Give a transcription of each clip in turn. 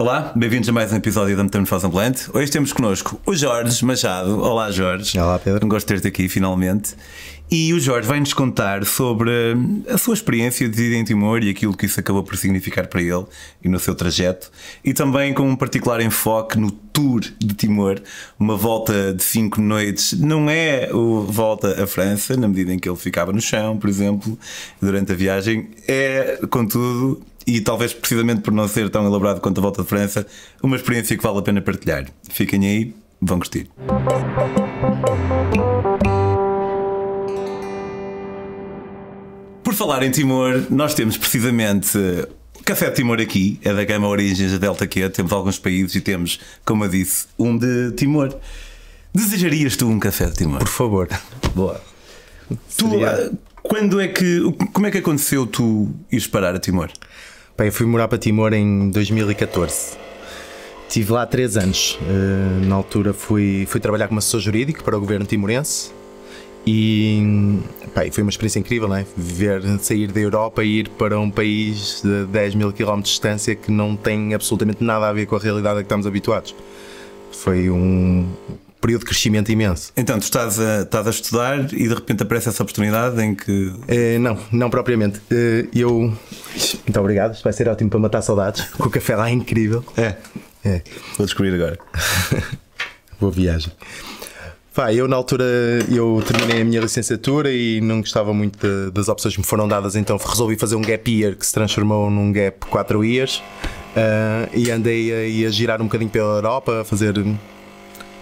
Olá, bem-vindos a mais um episódio da Metamorfose Ambulante. Hoje temos connosco o Jorge Machado. Olá, Jorge. Olá, Pedro. Um gosto de ter-te aqui finalmente. E o Jorge vai-nos contar sobre a sua experiência de vida em Timor e aquilo que isso acabou por significar para ele e no seu trajeto. E também com um particular enfoque no tour de Timor, uma volta de cinco noites. Não é o volta à França, na medida em que ele ficava no chão, por exemplo, durante a viagem. É, contudo, e talvez precisamente por não ser tão elaborado quanto a volta de França, uma experiência que vale a pena partilhar. Fiquem aí, vão curtir. Por falar em Timor, nós temos precisamente o Café de Timor aqui, é da gama Origens da Delta Q. Temos alguns países e temos, como eu disse, um de Timor. Desejarias tu um café de Timor? Por favor. Boa. Tu, Seria- quando é que, como é que aconteceu tu ires parar a Timor? Eu fui morar para Timor em 2014. Estive lá três anos. Eh, na altura fui, fui trabalhar como assessor jurídico para o governo timorense e foi uma experiência incrível, não é? Ver, sair da Europa e ir para um país de 10 mil km de distância que não tem absolutamente nada a ver com a realidade a que estamos habituados. Foi um período de crescimento imenso. Então, tu estás a, estás a estudar e de repente aparece essa oportunidade em que. Eh, não, não propriamente. Eh, eu. Muito obrigado, isto vai ser ótimo para matar saudades. porque O café lá é incrível. É, É, vou descobrir agora. boa viagem. Pá, eu na altura eu terminei a minha licenciatura e não gostava muito de- das opções que me foram dadas, então resolvi fazer um gap year que se transformou num gap 4 years ah, e andei a, a girar um bocadinho pela Europa, a fazer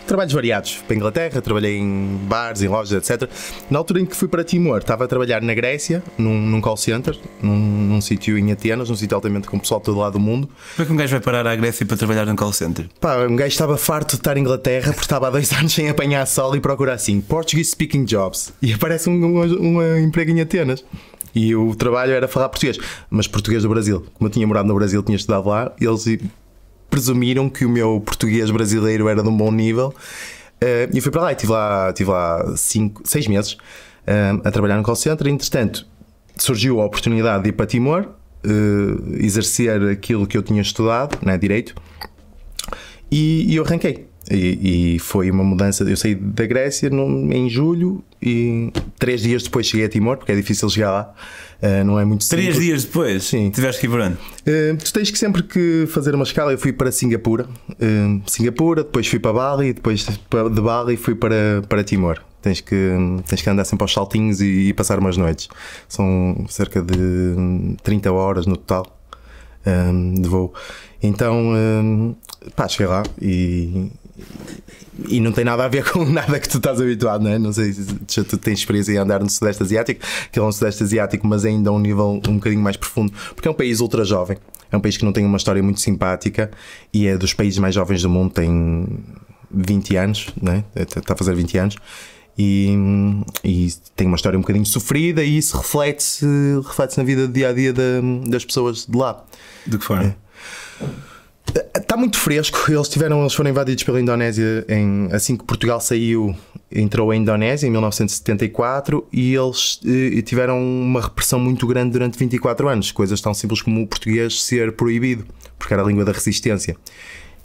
trabalhos variados. Para a Inglaterra, trabalhei em bares, em lojas, etc. Na altura em que fui para Timor, estava a trabalhar na Grécia, num, num call center, num, num sítio em Atenas, num sítio altamente com pessoal de todo lado do mundo. Como é que um gajo vai parar à Grécia para trabalhar num call center? Pá, um gajo estava farto de estar em Inglaterra porque estava há dois anos sem apanhar sol e procurar assim Portuguese speaking jobs e aparece um, um, um emprego em Atenas. E o trabalho era falar português, mas português do Brasil. Como eu tinha morado no Brasil, tinha estudado lá, eles presumiram que o meu português brasileiro era de um bom nível. Eh, e fui para lá e estive lá, estive lá cinco, seis meses eh, a trabalhar no call center. Entretanto, surgiu a oportunidade de ir para Timor, eh, exercer aquilo que eu tinha estudado, né, direito, e, e eu arranquei. E, e foi uma mudança. Eu saí da Grécia em julho e três dias depois cheguei a Timor, porque é difícil chegar lá. Eh, não é muito Três simples. dias depois, Sim. tiveste que ir por onde? Uh, tu tens que sempre que fazer uma escala. Eu fui para Singapura, uh, Singapura, depois fui para Bali, depois de Bali fui para, para Timor. Tens que, tens que andar sempre aos saltinhos e, e passar umas noites. São cerca de hum, 30 horas no total um, de voo. Então, um, pá, cheguei lá e. E não tem nada a ver com nada que tu estás habituado, não é? Não sei se tu tens experiência em andar no Sudeste Asiático, que é um Sudeste Asiático, mas ainda a um nível um bocadinho mais profundo, porque é um país ultra jovem, é um país que não tem uma história muito simpática e é dos países mais jovens do mundo, tem 20 anos, né? está a fazer 20 anos. E, e tem uma história um bocadinho sofrida e isso reflete-se reflete na vida do dia a dia da- das pessoas de lá. De que forma? Está muito fresco. Eles tiveram, eles foram invadidos pela Indonésia em, assim que Portugal saiu, entrou a Indonésia em 1974 e eles eh, tiveram uma repressão muito grande durante 24 anos. Coisas tão simples como o português ser proibido, porque era a língua da resistência.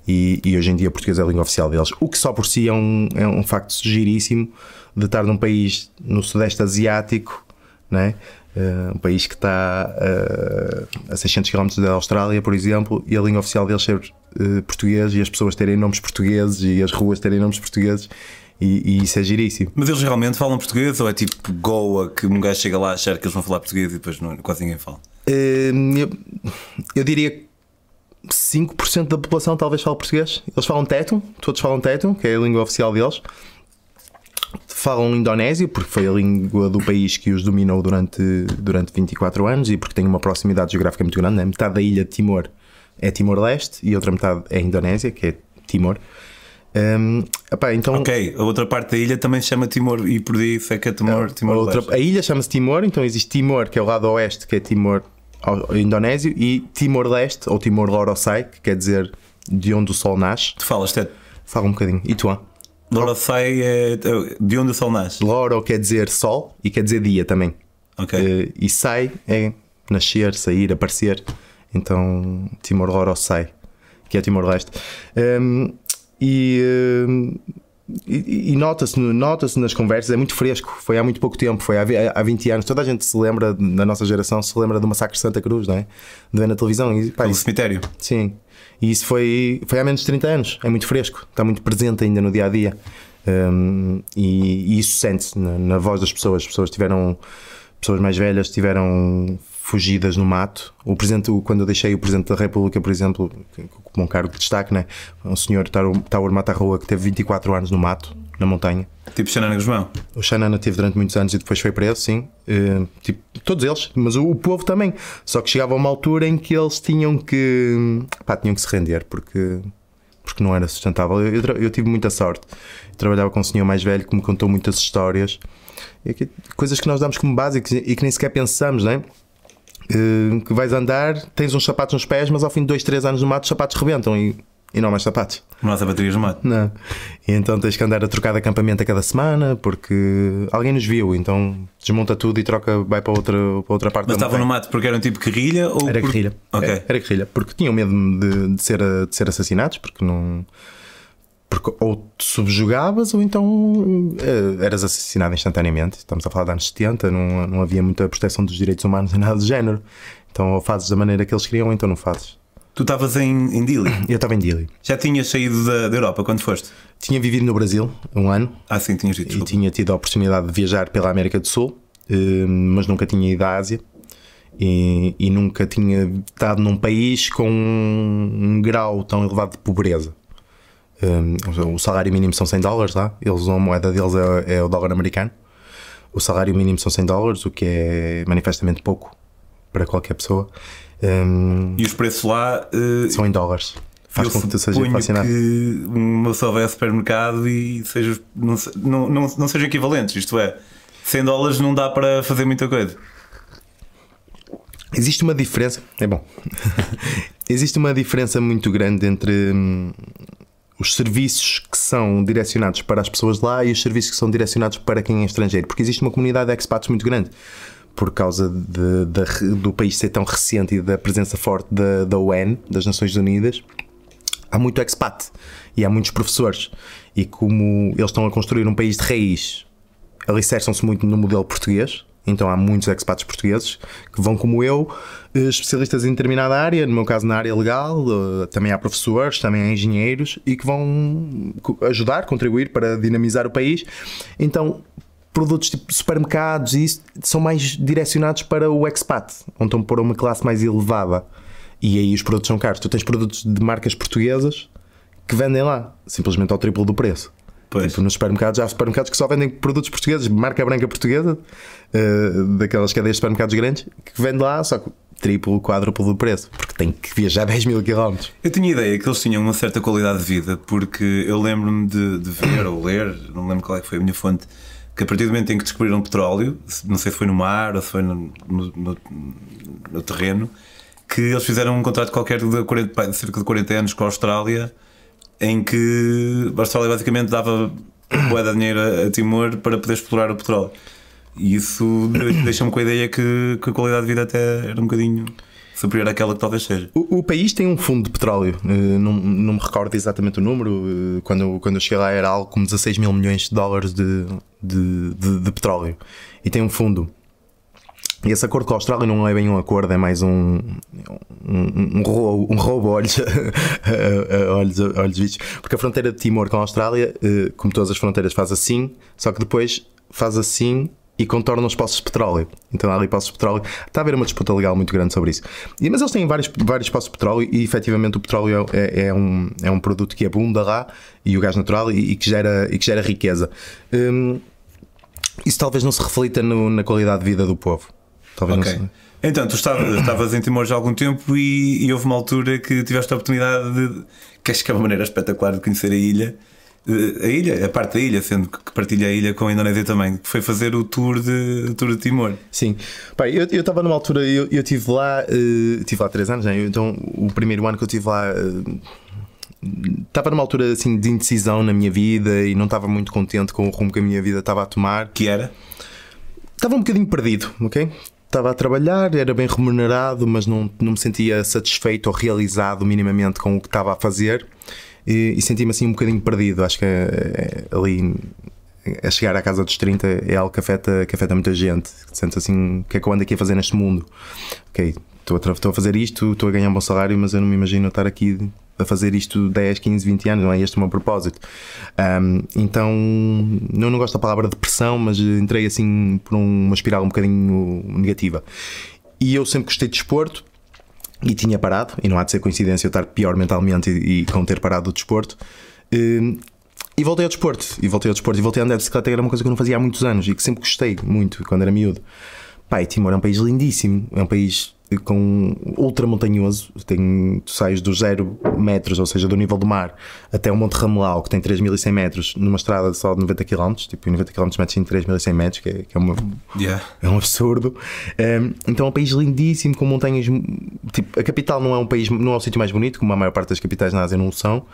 E, e hoje em dia o português é a língua oficial deles. O que só por si é um, é um facto giríssimo de estar num país no Sudeste Asiático, né? Eh, um país que está eh, a 600 km da Austrália, por exemplo, e a língua oficial deles ser eh, português e as pessoas terem nomes portugueses e as ruas terem nomes portugueses, e, e isso é giríssimo. Mas eles realmente falam português ou é tipo Goa que um gajo chega lá a achar que eles vão falar português e depois não, quase ninguém fala? Eu, eu diria que 5% da população talvez fale português. Eles falam Tetum, todos falam Tetum, que é a língua oficial deles. Falam indonésio, porque foi a língua do país que os dominou durante, durante 24 anos e porque tem uma proximidade geográfica muito grande. Né? Metade da ilha de Timor é Timor-Leste e outra metade é Indonésia, que é Timor. Hum, epá, então, Ok, a outra parte da ilha também se chama Timor e por isso é que é Timor, Timor a, outra- a ilha chama-se Timor, então existe Timor, que é o lado oeste, que é Timor indonésio, e Timor-Leste, ou Timor-Loroçai, que quer dizer de onde o sol nasce. Tu falas, Ted. Fala um bocadinho. E tu? ah? Lorosai é de onde o sol nasce. Loro quer dizer sol e quer dizer dia também. Ok. Eh, e sai é nascer, sair, aparecer. Então, Timor-Loroçai, que é Timor-Leste. Um, e, um, e, e nota-se nota nas conversas, é muito fresco. Foi há muito pouco tempo, foi há, há 20 anos. Toda a gente se lembra, na nossa geração, se lembra do massacre de Santa Cruz, não é? De ver na televisão. E, pá, isso, cemitério. Sim. E isso foi, foi há menos de 30 anos. É muito fresco, está muito presente ainda no dia a dia. Um, e, e, isso sente-se na, na, voz das pessoas. As pessoas tiveram, pessoas mais velhas tiveram fugidas no mato. O presidente, quando eu deixei o presidente da República, por exemplo, como um cargo de destaque, né? um senhor Taur Matarroa que teve 24 anos no mato, na montanha. Tipo Xanana Guzmão? O Xanana teve durante muitos anos e depois foi preso, sim. Uh, tipo, todos eles, mas o, o, povo também. Só que chegava a uma altura em que eles tinham que, pá, tinham que se render porque porque não era sustentável. Eu, eu, eu, tive muita sorte. Eu trabalhava com um senhor mais velho que me contou muitas histórias, que, coisas que nós damos como básicas e que nem sequer pensamos, não é? Uh, que vais andar, tens uns sapatos nos pés, mas ao fim de dois, três anos no mato os sapatos rebentam e, e não há mais sapatos. Não há baterias no mato? Não. E então tens que andar a trocar de acampamento a cada semana porque alguém nos viu, então desmonta tudo e troca, vai para outra, para outra parte Mas estavam no mato porque eram tipo guerrilha? Ou era por... guerrilha. Okay. Era, era guerrilha, porque tinham medo de, de, ser, de ser assassinados, porque não porque ou te subjugavas ou então uh, eras assassinado instantaneamente. Estamos a falar de anos 70, não, não havia muita proteção dos direitos humanos nem nada do género. Então ou fazes da maneira que eles queriam ou então não fazes. Tu estavas em, em Dili? Eu estava em Dili. Já tinhas saído da, da, Europa quando foste? Tinha vivido no Brasil um ano. Ah, sim, tinhas dito. E tinha tido a oportunidade de viajar pela América do Sul, uh, mas nunca tinha ido à Ásia. E, e, nunca tinha estado num país com um grau tão elevado de pobreza. Um, o salário mínimo são 100 dólares lá, eles, a moeda deles é, é, o dólar americano. O salário mínimo são 100 dólares, o que é manifestamente pouco para qualquer pessoa. Um, e os preços lá uh, são em dólares. Faz com que tu seja inflacionado. que uma pessoa vai ao supermercado e seja, não, não, não, não sejam equivalentes, isto é, 100 dólares não dá para fazer muita coisa. Existe uma diferença, é bom. Existe uma diferença muito grande entre hum, os serviços que são direcionados para as pessoas lá e os serviços que são direcionados para quem é estrangeiro, porque existe uma comunidade de expats muito grande por causa de, de, do país ser tão recente e da presença forte da, da UN, das Nações Unidas. Há muito expat e há muitos professores, e como eles estão a construir um país de raiz, alicerçam-se muito no modelo português, então há muitos expats portugueses que vão, como eu, eh, especialistas em determinada área, no meu caso na área legal, eh, também há professores, também há engenheiros e que vão ajudar, contribuir para dinamizar o país. Então, produtos tipo supermercados e isso são mais direcionados para o expat, onde estão por uma classe mais elevada. E aí os produtos são caros. Tu tens produtos de marcas portuguesas que vendem lá, simplesmente ao triplo do preço. Pois. Tipo, nos supermercados, há supermercados que só vendem produtos portugueses, marca branca portuguesa, uh, daquelas cadeias de supermercados grandes, que vende lá, só que triplo, quádruplo do preço, porque tem que viajar 10 mil quilómetros. Eu tinha ideia que eles tinham uma certa qualidade de vida, porque eu lembro-me de, de, ver ou ler, não lembro qual é que foi a minha fonte, que a partir do momento em que descobriram petróleo, não sei se foi no mar ou se foi no, no, no, no terreno, que eles fizeram um contrato qualquer de 40, cerca de 40 anos com a Austrália em que a Austrália basicamente dava moeda de dinheiro a Timor para poder explorar o petróleo. E isso deixa-me com a ideia que, que, a qualidade de vida até era um bocadinho superior àquela que talvez seja. O, o país tem um fundo de petróleo, uh, não, não me recordo exatamente o número, uh, quando, quando eu cheguei lá era algo como 16 mil milhões de dólares de, de, de, de petróleo. E tem um fundo e esse acordo com a Austrália não é bem um acordo, é mais um, um, um, roubo, um roubo olhos, olhos, olhos vistos. Porque a fronteira de Timor com a Austrália, eh, como todas as fronteiras, faz assim, só que depois faz assim e contorna os poços de petróleo. Então há ali poços de petróleo. Está a haver uma disputa legal muito grande sobre isso. E, mas eles têm vários, vários poços de petróleo e efetivamente o petróleo é, é, um, é um produto que abunda lá e o gás natural e, e que, gera, e que gera riqueza. Hum, isso talvez não se reflita no, na qualidade de vida do povo. Talvez okay. não Então, tu estavas, estavas em Timor já há algum tempo e, e, houve uma altura que tiveste a oportunidade de. que acho que é uma maneira espetacular de conhecer a ilha. A ilha, a parte da ilha, sendo que partilha a ilha com a Indonésia também, que foi fazer o tour de, tour de Timor. Sim, Pai, eu estava numa altura, eu, eu estive lá, uh, tive lá três anos, né? então o primeiro ano que eu estive lá. Uh, estava numa altura assim de indecisão na minha vida e não estava muito contente com o rumo que a minha vida estava a tomar. Que era? Estava um bocadinho perdido, ok? estava a trabalhar, era bem remunerado, mas não, não me sentia satisfeito ou realizado minimamente com o que estava a fazer e, e senti-me assim um bocadinho perdido. Acho que é, é, ali a chegar à casa dos 30 é algo que afeta, que afeta muita gente. Sente assim, o que é que eu ando aqui a fazer neste mundo? Ok, estou a, estou a fazer isto, estou a ganhar um bom salário, mas eu não me imagino estar aqui a fazer isto 10, 15, 20 anos, não é este o meu propósito. Um, então, eu não gosto da palavra depressão, mas entrei assim por uma espiral um bocadinho negativa. E eu sempre gostei de desporto e tinha parado, e não há de ser coincidência eu estar pior mentalmente e, e com ter parado o desporto. Um, e voltei ao desporto, e voltei ao desporto, e voltei a andar de bicicleta, que era uma coisa que eu não fazia há muitos anos e que sempre gostei muito quando era miúdo. Pai, Timor é um país lindíssimo, é um país com ultra montanhoso, tem, tu sais dos 0 metros, ou seja, do nível do mar, até o Monte Ramelau, que tem 3100 metros, numa estrada só de 90 km, tipo 90 km metes em 3100 metros, que é, que é, uma, yeah. é um absurdo. Um, então é um país lindíssimo, com montanhas. Tipo, a capital não é um país, não é o sítio mais bonito, como a maior parte das capitais na Ásia não são,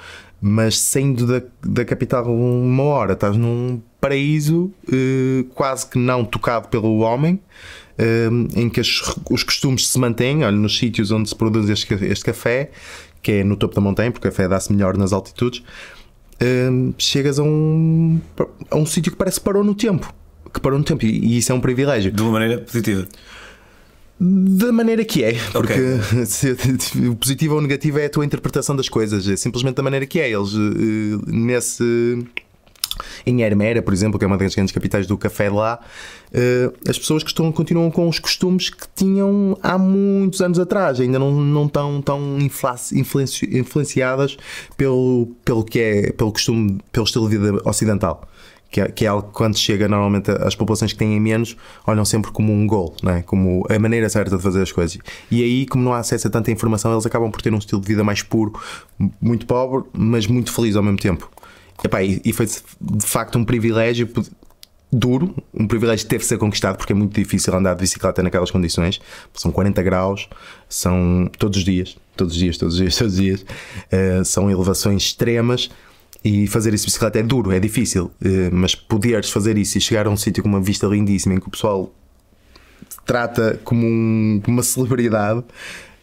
mas saindo da, da capital uma hora, estás num paraíso uh, quase que não tocado pelo homem em que as, os costumes se mantêm, olha, nos sítios onde se produz este, este café, que é no topo da montanha, porque o café dá-se melhor nas altitudes, chegas a um, a um sítio que parece que parou no tempo. Que parou no tempo, e, e isso é um privilégio. De uma maneira positiva. Da maneira que é, porque okay. o positivo ou o negativo é a tua interpretação das coisas, é simplesmente da maneira que é. Eles, eh, nesse em Hermera, por exemplo, que é uma das grandes capitais do café lá, uh, as pessoas que estão, continuam com os costumes que tinham há muitos anos atrás, ainda não, não estão tão influenci, influenciadas pelo, pelo que é, pelo costume, pelo estilo de vida ocidental. Que é, que é, algo que quando chega normalmente as populações que têm menos olham sempre como um gol, não é? como a maneira certa de fazer as coisas. E aí, como não há acesso a tanta informação, eles acabam por ter um estilo de vida mais puro, muito pobre, mas muito feliz ao mesmo tempo. Epá, e, foi de facto um privilégio duro, um privilégio que teve que ser conquistado porque é muito difícil andar de bicicleta naquelas condições. São 40 graus, são todos os dias, todos os dias, todos os dias, todos os dias. Uh, são elevações extremas e fazer isso de bicicleta é duro, é difícil, uh, mas poderes fazer isso e chegar a um sítio com uma vista lindíssima em que o pessoal trata como um, uma celebridade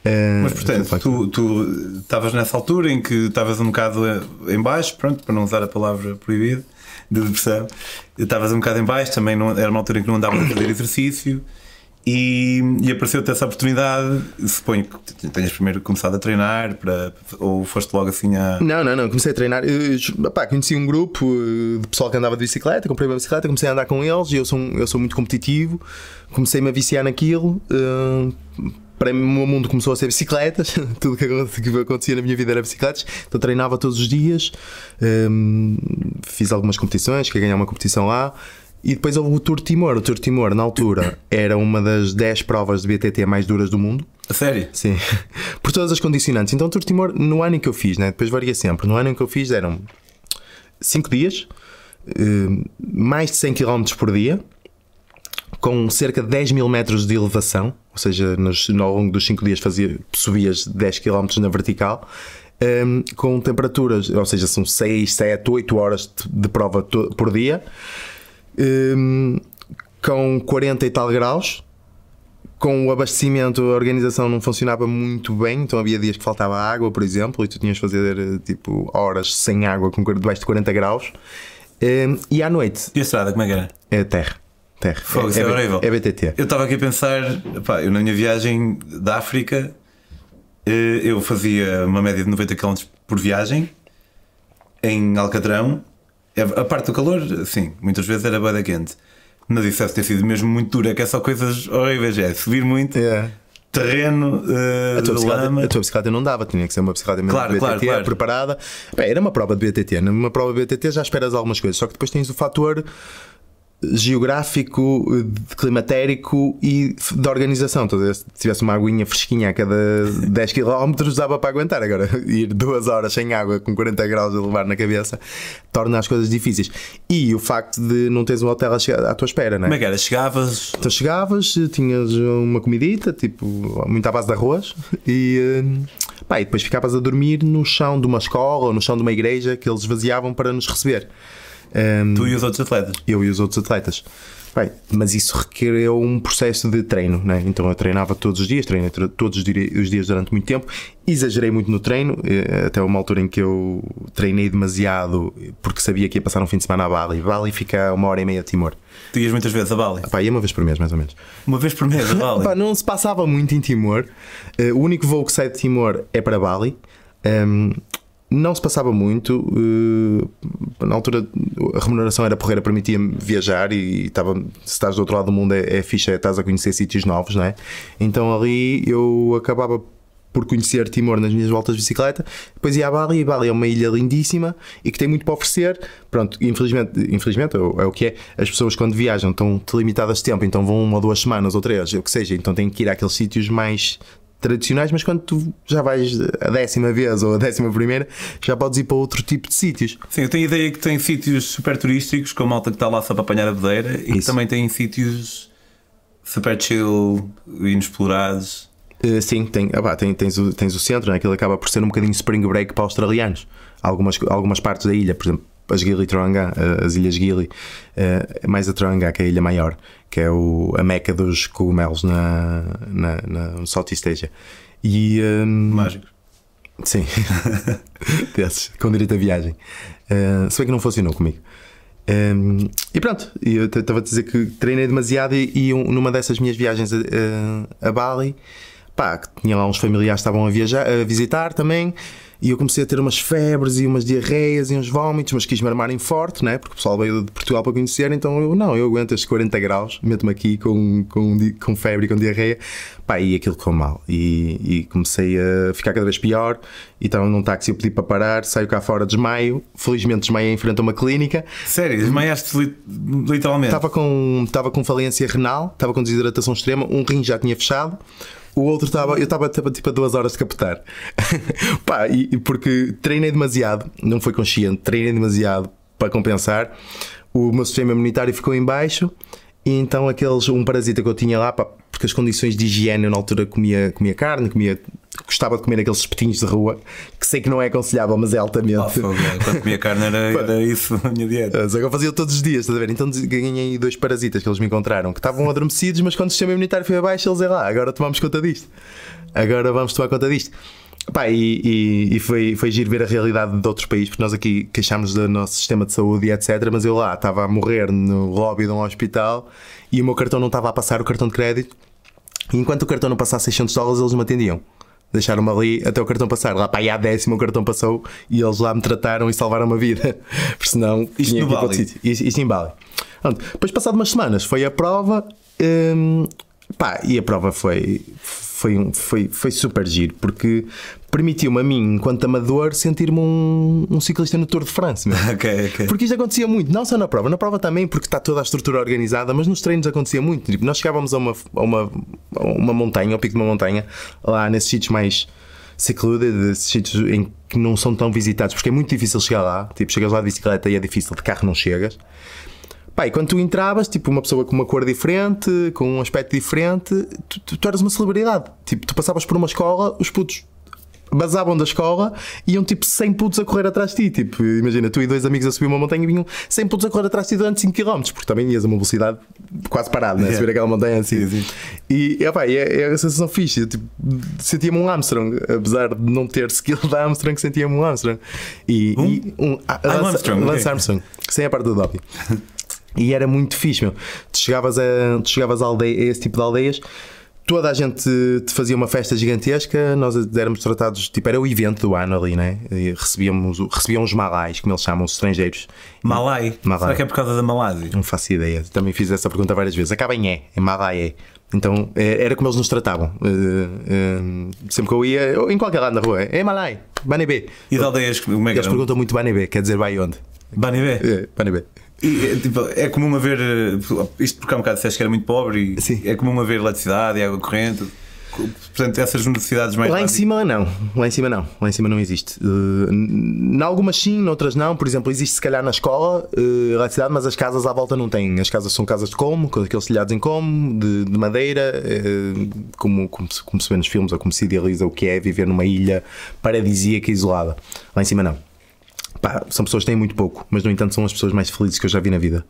é, Mas portanto, tu estavas nessa altura em que estavas um bocado em baixo, pronto, para não usar a palavra proibida, de depressão, estavas um bocado em baixo, também não, era uma altura em que não andava a fazer exercício e, e apareceu-te essa oportunidade. Suponho que tenhas primeiro começado a treinar para, ou foste logo assim a. Não, não, não. Comecei a treinar. Eu, pá, conheci um grupo eh, de pessoal que andava de bicicleta, comprei uma bicicleta, comecei a andar com eles e eu sou, eu sou muito competitivo. Comecei-me a viciar naquilo. Uh, para mim o mundo começou a ser bicicletas, tudo que acontecia na minha vida era bicicletas, então treinava todos os dias, um, fiz algumas competições, que ganhar uma competição lá. E depois houve o Tour Timor. O Tour Timor, na altura, era uma das 10 provas de BTT mais duras do mundo. A sério? Sim. Por todas as condicionantes. Então, o Tour Timor, no ano em que eu fiz, né? depois varia sempre. No ano em que eu fiz, eram 5 dias, hum, mais de 100 km por dia, com cerca de 10 mil metros de elevação, ou seja, nos, ao longo dos 5 dias fazia, subias 10 km na vertical, um, com temperaturas, ou seja, são 6, 7, 8 horas de, prova por dia, um, com 40 e tal graus. Com o abastecimento, a organização não funcionava muito bem, então havia dias que faltava água, por exemplo, e tu tinhas de fazer tipo horas sem água com debaixo de 40 graus. Um, e à noite. E a estrada, como é que era? É terra. Terra. Fogo, é, é, horrível. É BTT. Eu estava aqui a pensar, pá, eu na minha viagem da África, eh, eu fazia uma média de 90 km por viagem em Alcatrão. É, a parte do calor, sim, muitas vezes era bada quente. Mas isso deve ter sido mesmo muito duro, é que é só coisas horríveis, é subir muito. Yeah. Terreno uh, a, tua lama. a tua bicicleta não dava, tinha que ser uma bicicleta mesmo claro, BTT claro, claro. preparada. Bem, era uma prova de BTT. Numa prova de BTT já esperas algumas coisas, só que depois tens o fator geográfico, climatérico e de organização. Então, se tivesse uma aguinha fresquinha a cada 10 km, dava para aguentar. Agora, ir duas horas sem água com 40 graus a levar na cabeça torna as coisas difíceis. E o facto de não teres um hotel à tua espera, não é? Como é que era? Chegavas? Então chegavas, tinhas uma comidita, tipo, muito à base de arroz, e, eh, pá, e depois ficavas a dormir no chão de uma escola ou no chão de uma igreja que eles esvaziavam para nos receber. Um, tu e os outros atletas? Eu e os outros atletas. Bem, mas isso requereu um processo de treino, né? Então eu treinava todos os dias, treinei todos os di- os dias durante muito tempo, exagerei muito no treino, eh, até uma altura em que eu treinei demasiado porque sabia que ia passar um fim de semana a Bali. Bali fica a uma hora e meia de Timor. Tu ias muitas vezes a Bali. Pá, ia uma vez por mês, mais ou menos. Uma vez por mês a Bali. Pá, não se passava muito em Timor. Eh, o único voo que sai de Timor é para Bali. Ehm, não se passava muito. eh, na altura a remuneração era porreira, permitia-me viajar e estava, se estás do outro lado do mundo é, é fixe, é, estás a conhecer sítios novos, não é? Então ali eu acabava por conhecer Timor nas minhas voltas de bicicleta. Depois ia a Bali, e Bali é uma ilha lindíssima e que tem muito para oferecer. Pronto, infelizmente, infelizmente é o é o que é. As pessoas quando viajam estão limitadas de tempo, então vão uma duas semanas ou três, o que seja, então têm que ir àqueles sítios mais tradicionais, mas quando tu já vais a décima vez ou a décima primeira, já podes ir para outro tipo de sítios. Sim, eu tenho a ideia que tem sítios super turísticos, com a malta que está lá só para apanhar a bedeira, e também tem sítios super chill, inexplorados. Uh, sim, tem, ah, pá, tem- tens, o, tens o centro, né? aquilo acaba por ser um bocadinho spring break para australianos. Algumas, algumas partes da ilha, por exemplo, as Gili Troanga, uh, as ilhas Gili, uh, mais a Troanga, que é a ilha maior, que é o, a meca dos cogumelos na, na, na, no Southeast Asia. E, um, Mágicos. Sim, desses, com direito a viagem. Uh, se bem que não funcionou comigo. Um, e pronto, eu estava a dizer que treinei demasiado e, e um- numa dessas minhas viagens a, a- a Bali, pá, que tinha lá uns familiares que estavam a, viajar, a visitar também. E eu comecei a ter umas febres e umas diarreias e uns vómitos, mas quis me armarem forte, né? porque o pessoal veio de Portugal para conhecer. Então eu, não, eu aguento estes 40 graus, meto-me aqui com, com, com febre e com diarreia. Pá, e aquilo ficou mal. E, e comecei a ficar cada vez pior. E estava num táxi, eu pedi para parar, saio cá fora, desmaio. Felizmente desmaiei em frente a uma clínica. Sério, desmaiaste li- literalmente. Estava com, estava com falência renal, estava com desidratação extrema, um rim já tinha fechado. O outro estava, eu estava tipo a duas horas de captar. Pá, e, e porque treinei demasiado, não foi consciente, treinei demasiado para compensar. O meu sistema imunitário ficou em baixo e então aqueles, um parasita que eu tinha lá, pá, porque as condições de higiene, eu na altura comia, comia carne, comia, gostava de comer aqueles espetinhos de rua, que sei que não é aconselhável, mas é altamente. É. Quando comia carne era, era isso a minha dieta. Só que eu fazia todos os dias, estás a ver? Então ganhei dois parasitas que eles me encontraram que estavam adormecidos, mas quando o sistema imunitário foi abaixo, eles diziam lá, agora tomamos conta disto. Agora vamos tomar conta disto. Pá, e, e- e foi, foi giro ver a realidade de outros países, porque nós aqui queixámos do nosso sistema de saúde e etc. Mas eu lá estava a morrer no lobby de um hospital e o meu cartão não estava a passar o cartão de crédito. E enquanto o cartão não passasse 600 dólares, eles me atendiam. Deixaram-me ali até o cartão passar. Lá para aí à décima o cartão passou e eles lá me trataram e salvaram a vida. Porque senão Isto tinha no Bali? sítio. Isto, isto em Bali. Pronto. Depois, passado umas semanas, foi a prova. hum, pá, e a prova foi, foi, um- foi, foi super giro, porque permitiu-me a mim, enquanto amador, sentir-me um, um ciclista no Tour de France. meu. Ok, ok. Porque isto acontecia muito, não só na prova, na prova também, porque está toda a estrutura organizada, mas nos treinos acontecia muito. Tipo, nós chegávamos a uma, a uma, a uma montanha, ao pico de uma montanha, lá nesses sítios mais secluded, esses sítios em que não são tão visitados, porque é muito difícil chegar lá. Tipo, chegas lá de bicicleta e é difícil, de carro não chegas. Pá, e quando tu entravas, tipo, uma pessoa com uma cor diferente, com um aspecto diferente, tu, tu, tu eras uma celebridade. Tipo, tu passavas por uma escola, os putos basavam da escola e iam tipo 100 putos a correr atrás de ti. Tipo, imagina, tu e dois amigos a subir uma montanha e vinham 100 putos a correr atrás de ti durante 5 km, porque também ias a uma velocidade quase parada, né? Yeah. subir aquela montanha assim. Sim, sim. E epá, é, é a sensação fixe. Eu, tipo, sentia-me um Armstrong, apesar de não ter skill da Armstrong, sentia-me um Armstrong. E Um? e um, a- Ah, um Lance, Armstrong, Lance ok. Armstrong, sem a parte do doping. E era muito fixe, meu. Tu chegavas a, tu chegavas a, aldeia, a esse tipo de aldeias, toda a gente te fazia uma festa gigantesca, nós éramos tratados, tipo, era o evento do ano ali, né? E recebíamos, recebiam os malais, como eles chamam, os estrangeiros. Malai. Malai. Será que é por causa da Malásia? Não faço ideia, também fiz essa pergunta várias vezes. Acaba em é, em Malai é. Então eh, era como eles nos tratavam. Eh, eh, sempre que eu ia, em qualquer lado na rua, é Malai, Banebê. E de aldeias como é que Eles perguntam muito Banebê, quer dizer vai onde? Banibé. É, Banebê. E, é, tipo, é comum haver. eh, Isto porque há um bocado disseste que era muito pobre e Sim. é comum haver eletricidade e água corrente. Portanto, essas necessidades mais Lá em básicas. cima não, lá em cima não, lá em cima não existe. Uh, em algumas sim, noutras não. Por exemplo, existe se calhar na escola uh, eletricidade, mas as casas à volta não têm. As casas são casas de como, com aqueles telhados em como, de, de madeira, uh, como, como, se, como se vê nos filmes ou como se idealiza o que é viver numa ilha paradisíaca isolada. Lá em cima não. Pá, são pessoas que têm muito pouco, mas no entanto são as pessoas mais felizes que eu já vi na vida.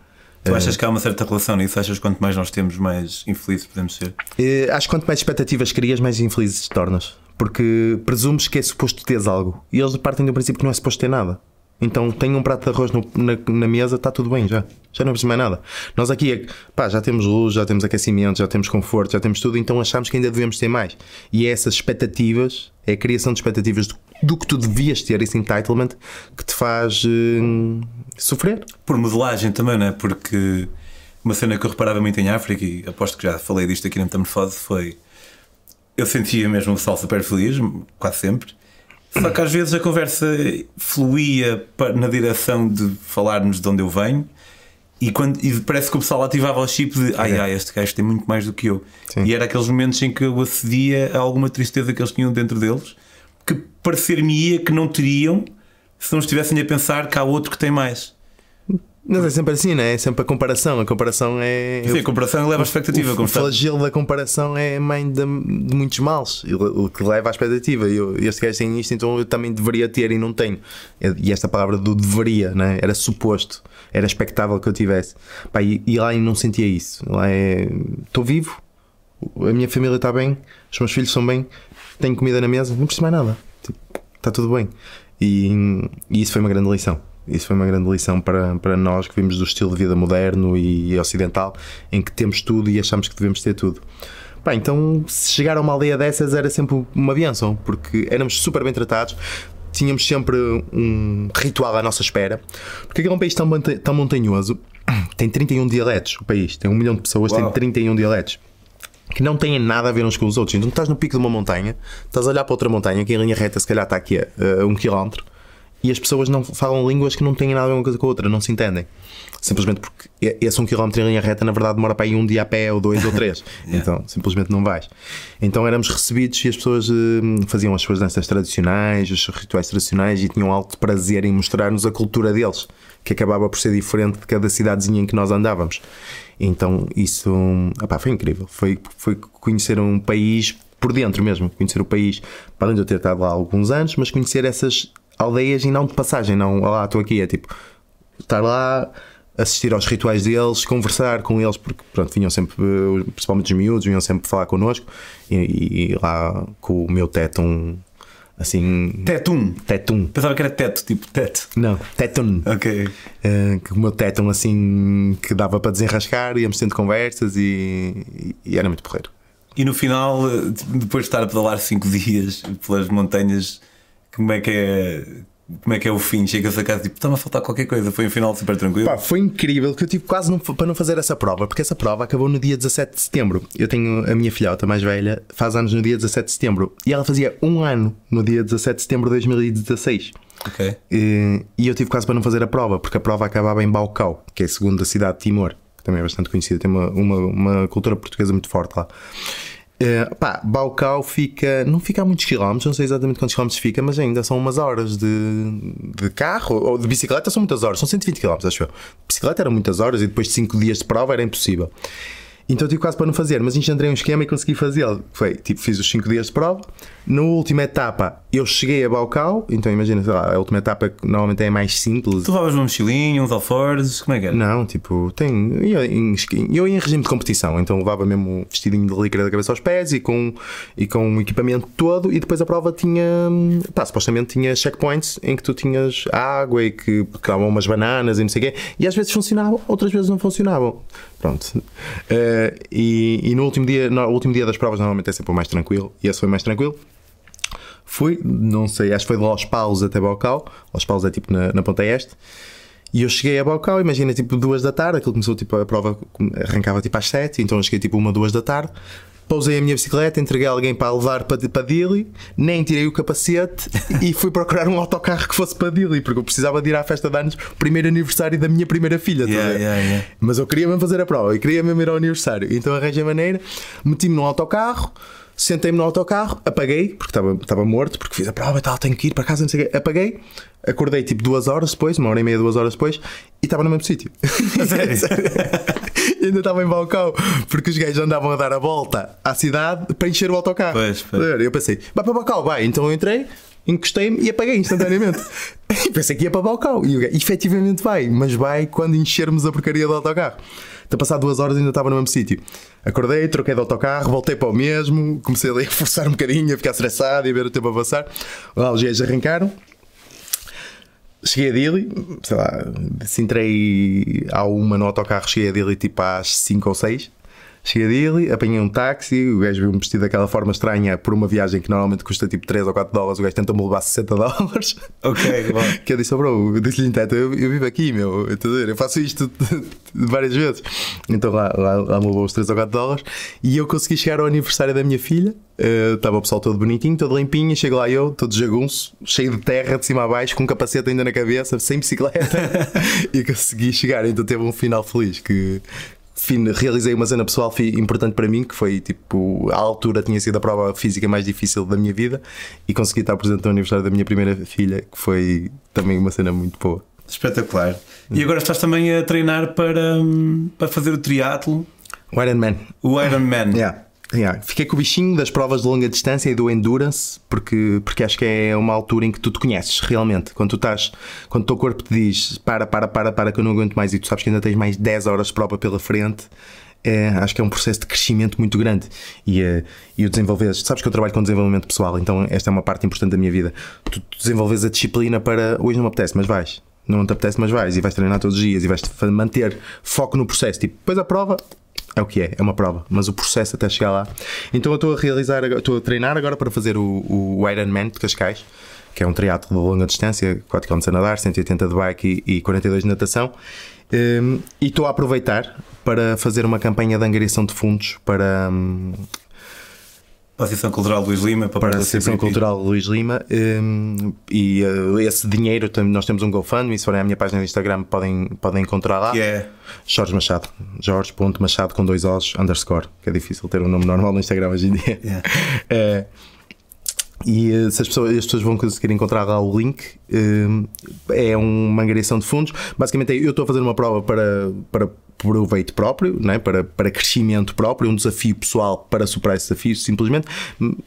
Tu achas que há uma certa relação nisso? Achas que quanto mais nós temos, mais infelizes podemos ser? Eh, acho que quanto mais expectativas crias, mais infelizes te tornas. Porque presumes que é suposto teres algo. E eles partem do princípio que não é suposto ter nada. Então tem um prato de arroz no- na, na mesa, está tudo bem já. Já não preciso mais nada. Nós aqui é pá, já temos luz, já temos aquecimento, já temos conforto, já temos tudo, então achamos que ainda devemos ter mais. E é essas expectativas, é a criação de expectativas do, do que tu devias ter, esse entitlement, que te faz eh, sofrer. Por modelagem também, não é? Porque uma cena que eu reparava muito em África, e aposto que já falei disto aqui na Metamorfose, foi. Eu sentia mesmo o pessoal super feliz, quase sempre. Só que às vezes a conversa fluía na direção de falarmos de onde eu venho. E, quando, e parece que o pessoal ativava o chip de ai ai, este gajo tem muito mais do que eu. Sim. E era aqueles momentos em que eu acedia a alguma tristeza que eles tinham dentro deles, que parecer-me-ia que não teriam se não estivessem a pensar que há outro que tem mais. Mas é sempre assim, não é? Sempre a comparação. A comparação é. Sim, a comparação leva à expectativa. O, o flagelo da comparação é mãe de, de muitos males, o que leva à expectativa. Eu, este gajo tem isto, então eu também deveria ter e não tenho. E esta palavra do deveria, né? era suposto, era expectável que eu tivesse. Pá, e, e lá eu não sentia isso. Lá é. Estou vivo, a minha família está bem, os meus filhos estão bem, tenho comida na mesa, não preciso mais nada. Tipo, está tudo bem. E, e isso foi uma grande lição. Isso foi uma grande lição para, para nós que vimos do estilo de vida moderno e ocidental, em que temos tudo e achamos que devemos ter tudo. Pá, então, se chegar a uma aldeia dessas era sempre uma benção, porque éramos super bem tratados, tínhamos sempre um ritual à nossa espera, porque aquele é um país tão, tão montanhoso, tem 31 dialetos. O país tem um milhão de pessoas, Uau. tem 31 dialetos que não têm nada a ver uns com os outros. Então, tu estás no pico de uma montanha, estás a olhar para outra montanha, que em linha reta, se calhar está aqui a, a um quilómetro, e as pessoas não falam línguas que não têm nada a ver uma coisa com a outra, não se entendem. Simplesmente porque e- esse um quilómetro em linha reta, na verdade, demora para ir um dia a pé, ou dois, ou três. Então, simplesmente não vais. Então, éramos recebidos e as pessoas hum, faziam as suas danças tradicionais, os seus rituais tradicionais e tinham alto prazer em mostrar-nos a cultura deles, que acabava por ser diferente de cada cidadezinha em que nós andávamos. Então, isso opá, foi incrível. Foi, foi conhecer um país por dentro mesmo, conhecer o país, para além de eu ter estado lá há alguns anos, mas conhecer essas aldeias e não de passagem, não, olá, estou aqui, é tipo estar lá, assistir aos rituais deles, conversar com eles, porque pronto, vinham sempre, eh, principalmente os miúdos, vinham sempre falar connosco e, e- lá com o meu tetum assim. Tetum. Tetum. Pensava que era teto, tipo teto. Não, tetum. Ok. Que o meu tetum assim que dava para desenrascar, íamos tendo conversas e, e- e era muito porreiro. E no final, eh, depois de estar a pedalar 5 dias pelas montanhas, como é que é, como é, que é o fim? Chega-se a casa tipo, está-me a faltar qualquer coisa. Foi um final super tranquilo. Pá, foi incrível que eu tive quase não- para não fazer essa prova, porque essa prova acabou no dia 17 de setembro. Eu tenho a minha filhota mais velha, faz anos no dia 17 de setembro, e ela fazia um ano no dia 17 de setembro de 2016. Ok. E, e eu tive quase para não fazer a prova, porque a prova acabava em Baucau, que é a segunda cidade de Timor, que também é bastante conhecida, tem uma, uma, uma cultura portuguesa muito forte lá. Eh, pá, Baucau fica, não fica a muitos quilómetros, não sei exatamente quantos quilómetros fica, mas ainda são umas horas de, de carro ou de bicicleta, são muitas horas, são 120 quilómetros, acho eu. Bicicleta eram muitas horas e depois de 5 dias de prova era impossível. Então tive quase para não fazer, mas engendrei um esquema e consegui fazê-lo. Foi, tipo, fiz os 5 dias de prova. Na última etapa, eu cheguei a Baucau. Então imagina, sei lá, a última etapa que normalmente é mais simples. Tu levavas uma mochilinha, uns alforjes, como é que era? Não, tipo, tem. Eu em, esqui- eu ia em regime de competição, então levava mesmo um vestidinho de licra da cabeça aos pés e com, e com o equipamento todo. E depois a prova tinha. Pá, supostamente tinha checkpoints em que tu tinhas água e que, davam umas bananas e não sei o quê. E às vezes funcionavam, outras vezes não funcionavam. Pronto. Eh, e, e no último dia, no último dia das provas, normalmente é sempre o mais tranquilo. E esse foi mais tranquilo. Fui, não sei, acho que foi de Los Paus até Baucau. Los Paus é tipo na, na Ponta Este. E eu cheguei a Baucau, imagina, tipo duas da tarde, aquilo começou, tipo, a prova arrancava tipo às sete, então eu cheguei tipo uma, duas da tarde, pousei a minha bicicleta, entreguei alguém para levar para, para Dili, nem tirei o capacete e fui procurar um autocarro que fosse para Dili, porque eu precisava de ir à festa de anos, primeiro aniversário da minha primeira filha. Yeah, yeah, yeah. Mas eu queria mesmo fazer a prova, eu queria mesmo ir ao aniversário. Então arranjei maneira, meti-me num autocarro, sentei-me no autocarro, apaguei, porque estava, estava morto, porque fiz a prova e tal, tenho que ir para casa, não sei o quê. Apaguei, acordei tipo duas horas depois, uma hora e meia, duas horas depois, e estava no mesmo sítio. sério? E ainda estava em Balcão, porque os gajos andavam a dar a volta à cidade para encher o autocarro. Pois, pois. Eu pensei, vai para Balcão, vai. Então eu entrei, encostei-me e apaguei instantaneamente. e pensei que ia para o balcão. E eu, efetivamente vai, mas vai quando enchermos a porcaria do autocarro. Então, passado duas horas, ainda estava no mesmo sítio. Acordei, troquei de autocarro, voltei para o mesmo, comecei ali a forçar um bocadinho, a ficar estressado e a ver o tempo a passar. Lá os gajos arrancaram. Cheguei a Dili, sei lá, se entrei à uma no autocarro, cheguei a Dili tipo às 5 ou 6. Cheguei a Dili, apanhei um táxi, o gajo viu-me vestido daquela forma estranha por uma viagem que normalmente custa tipo 3 ou 4 dólares, o gajo tentou-me levar 60 dólares. Ok, bom. Que eu disse, oh, bro, eu disse-lhe então, eu, eu vivo aqui, meu, eu, faço isto várias vezes. Então lá, lá, lá me levou os 3 ou 4 dólares e eu consegui chegar ao aniversário da minha filha. Uh, estava o pessoal todo bonitinho, todo limpinho. Chego lá eu, todo jagunço, cheio de terra de cima a baixo, com um capacete ainda na cabeça, sem bicicleta, e consegui chegar. Então teve um final feliz que, fim, realizei uma cena pessoal importante para mim, que foi tipo, à altura tinha sido a prova física mais difícil da minha vida e consegui estar presente no aniversário da minha primeira filha, que foi também uma cena muito boa. Espetacular. E agora estás também a treinar para, hum, para fazer o triatlo? O Ironman. O Ironman. Yeah. Yeah. Fiquei com o bichinho das provas de longa distância e do endurance, porque, porque acho que é uma altura em que tu te conheces realmente. Quando tu estás, quando o teu corpo te diz para, para, para, para, que eu não aguento mais e tu sabes que ainda tens mais 10 horas de prova pela frente. É, acho que é um processo de crescimento muito grande e, uh, e o desenvolver, sabes que eu trabalho com desenvolvimento pessoal, então esta é uma parte importante da minha vida. Tu, tu desenvolves a disciplina para hoje não me apetece, mas vais, não te apetece, mas vais e vais treinar todos os dias e vais manter foco no processo. Tipo, depois a prova, é o que é, é uma prova, mas o processo até chegar lá. Então eu estou a realizar, estou a treinar agora para fazer o, o Ironman de Cascais, que é um triatlo de longa distância, 4 km a nadar, 180 de bike e, e 42 de natação. Um, e estou a aproveitar para fazer uma campanha de angariação de fundos para, um, para a Associação Cultural Luís Lima, para, para a Associação Cultural Luís Lima. Um, e uh, esse dinheiro, nós temos um GoFundMe, se forem à minha página do Instagram podem, podem encontrar lá. Que é? Jorge Machado. Jorge.machado com dois Os underscore, que é difícil ter um nome normal no Instagram hoje em dia. Yeah. É, e eh, se as pessoas, as pessoas vão conseguir encontrar lá o link, eh, é uma angariação de fundos. Basicamente, eu estou a fazer uma prova para, para proveito próprio, né? para, para crescimento próprio, um desafio pessoal para superar esse desafio, simplesmente.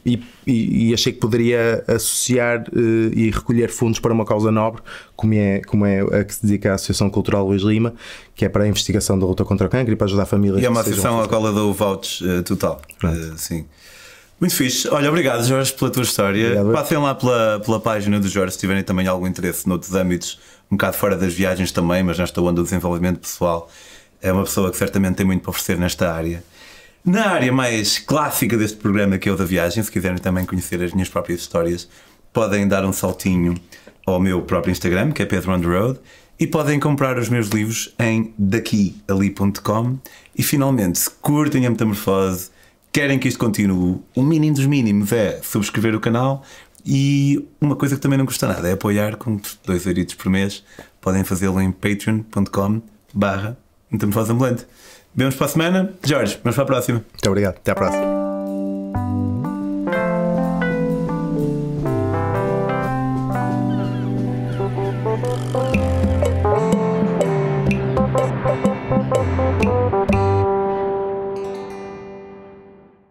E, e, e achei que poderia associar uh, e recolher fundos para uma causa nobre, como é, como é a que se dedica à Associação Cultural Luís Lima, que é para a investigação da luta contra o cancro e para ajudar famílias. E é uma associação à qual eu dou vouch uh, total. Uh, sim. Muito fixe. Olha, obrigado, Jorge, pela tua história. Obrigado. Passem lá pela, pela página do Jorge se tiverem também algum interesse noutros âmbitos, um bocado fora das viagens também, mas nesta onda do desenvolvimento pessoal. É uma pessoa que certamente tem muito para oferecer nesta área. Na área mais clássica deste programa, que é o da viagem, se quiserem também conhecer as minhas próprias histórias, podem dar um saltinho ao meu próprio Instagram, que é Pedro on the Road, e podem comprar os meus livros em daquiali.com. E finalmente, se curtem a metamorfose, querem que isto continue, o mínimo dos mínimos é subscrever o canal e uma coisa que também não custa nada é apoiar com dois euritos por mês. Podem fazê-lo em patreon.com barra metamorfose ambulante. Vemos para a semana. Jorge, vamos para a próxima. Muito obrigado. Até à próxima.